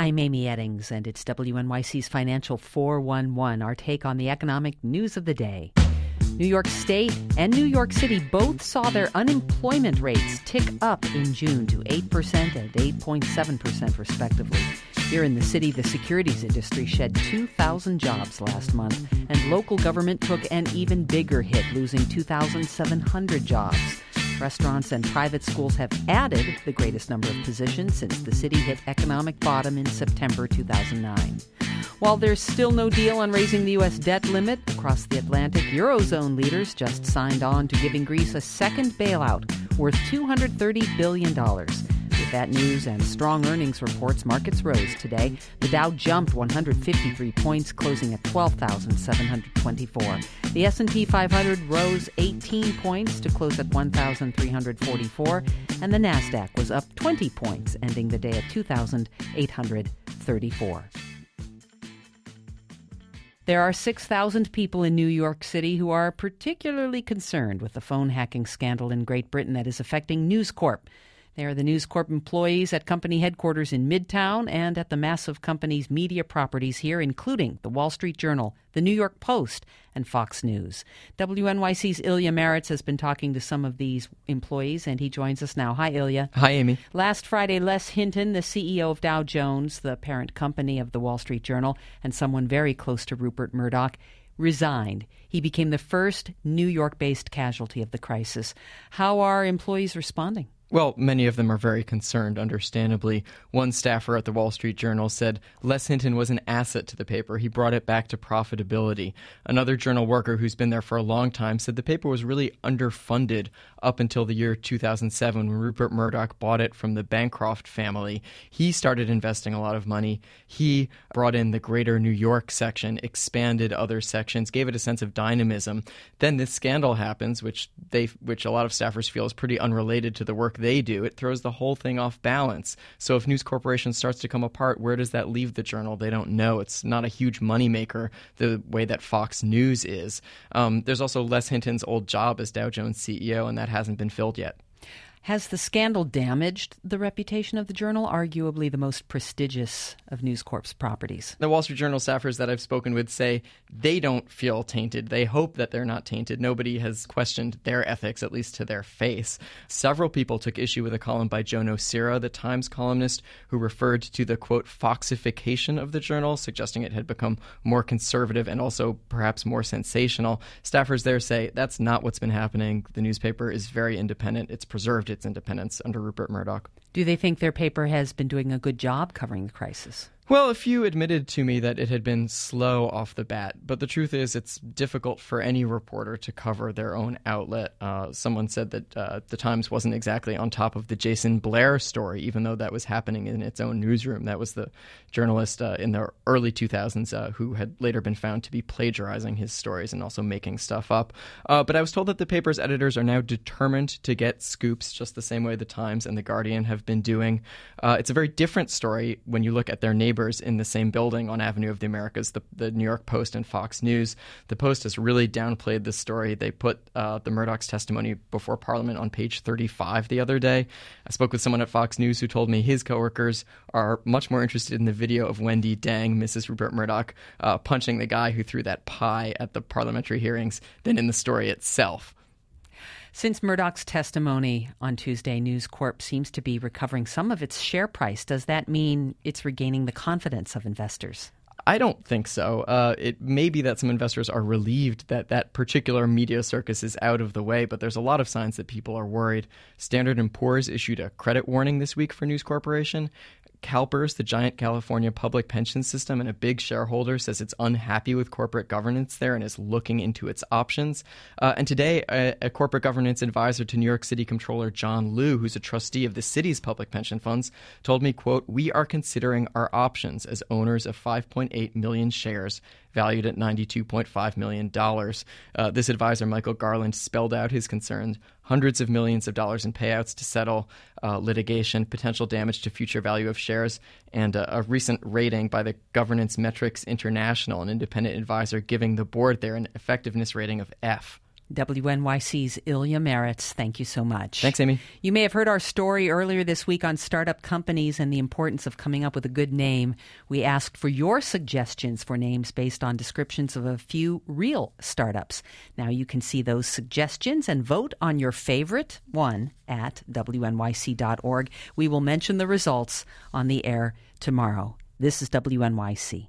I'm Amy Eddings, and it's WNYC's Financial 411, our take on the economic news of the day. New York State and New York City both saw their unemployment rates tick up in June to 8% and 8.7%, respectively. Here in the city, the securities industry shed 2,000 jobs last month, and local government took an even bigger hit, losing 2,700 jobs. Restaurants and private schools have added the greatest number of positions since the city hit economic bottom in September 2009. While there's still no deal on raising the U.S. debt limit across the Atlantic, Eurozone leaders just signed on to giving Greece a second bailout worth $230 billion. With that news and strong earnings reports, markets rose today. The Dow jumped 153 points, closing at 12,724. The S&P 500 rose 18 points to close at 1,344, and the Nasdaq was up 20 points, ending the day at 2,834. There are 6,000 people in New York City who are particularly concerned with the phone hacking scandal in Great Britain that is affecting News Corp. They are the News Corp employees at company headquarters in Midtown and at the massive company's media properties here, including the Wall Street Journal, the New York Post, and Fox News. WNYC's Ilya Marritz has been talking to some of these employees, and he joins us now. Hi, Ilya. Hi, Amy. Last Friday, Les Hinton, the CEO of Dow Jones, the parent company of the Wall Street Journal, and someone very close to Rupert Murdoch, resigned. He became the first New York based casualty of the crisis. How are employees responding? Well, many of them are very concerned, understandably. One staffer at the Wall Street Journal said Les Hinton was an asset to the paper. He brought it back to profitability. Another journal worker who's been there for a long time said the paper was really underfunded up until the year 2007 when Rupert Murdoch bought it from the Bancroft family. He started investing a lot of money. He brought in the greater New York section, expanded other sections, gave it a sense of dynamism. Then this scandal happens, which they which a lot of staffers feel is pretty unrelated to the work they do, it throws the whole thing off balance. So if News Corporation starts to come apart, where does that leave the journal? They don't know. It's not a huge moneymaker the way that Fox News is. Um, there's also Les Hinton's old job as Dow Jones CEO, and that hasn't been filled yet. Has the scandal damaged the reputation of the journal, arguably the most prestigious of News Corp's properties? The Wall Street Journal staffers that I've spoken with say they don't feel tainted. They hope that they're not tainted. Nobody has questioned their ethics, at least to their face. Several people took issue with a column by Joe Nocera, the Times columnist, who referred to the quote foxification of the journal, suggesting it had become more conservative and also perhaps more sensational. Staffers there say that's not what's been happening. The newspaper is very independent. It's preserved its independence under Rupert Murdoch. Do they think their paper has been doing a good job covering the crisis? Well, a few admitted to me that it had been slow off the bat, but the truth is it's difficult for any reporter to cover their own outlet. Uh, someone said that uh, the Times wasn't exactly on top of the Jason Blair story, even though that was happening in its own newsroom. That was the journalist uh, in the early 2000s uh, who had later been found to be plagiarizing his stories and also making stuff up. Uh, but I was told that the paper's editors are now determined to get scoops just the same way the Times and the Guardian have been doing. Uh, it's a very different story when you look at their neighbors neighbors in the same building on Avenue of the Americas, the, the New York Post and Fox News. The Post has really downplayed this story. They put uh, the Murdoch's testimony before Parliament on page 35 the other day. I spoke with someone at Fox News who told me his coworkers are much more interested in the video of Wendi Deng, Mrs. Rupert Murdoch, uh, punching the guy who threw that pie at the parliamentary hearings than in the story itself. Since Murdoch's testimony on Tuesday, News Corp seems to be recovering some of its share price. Does that mean it's regaining the confidence of investors? I don't think so. Uh, it may be that some investors are relieved that that particular media circus is out of the way, but there's a lot of signs that people are worried. Standard & Poor's issued a credit warning this week for News Corporation. CalPERS, the giant California public pension system, and a big shareholder, says it's unhappy with corporate governance there and is looking into its options. Uh, and today, a, a, corporate governance advisor to New York City Comptroller John Liu, who's a trustee of the city's public pension funds, told me, quote, we are considering our options as owners of 5.8 million shares valued at $92.5 million. Uh, this advisor, Michael Garland, spelled out his concerns hundreds of millions of dollars in payouts to settle uh, litigation, potential damage to future value of shares, and uh, a recent rating by the Governance Metrics International, an independent advisor, giving the board there an effectiveness rating of F. WNYC's Ilya Marritz, thank you so much. Thanks, Amy. You may have heard our story earlier this week on startup companies and the importance of coming up with a good name. We asked for your suggestions for names based on descriptions of a few real startups. Now you can see those suggestions and vote on your favorite one at WNYC.org. We will mention the results on the air tomorrow. This is WNYC.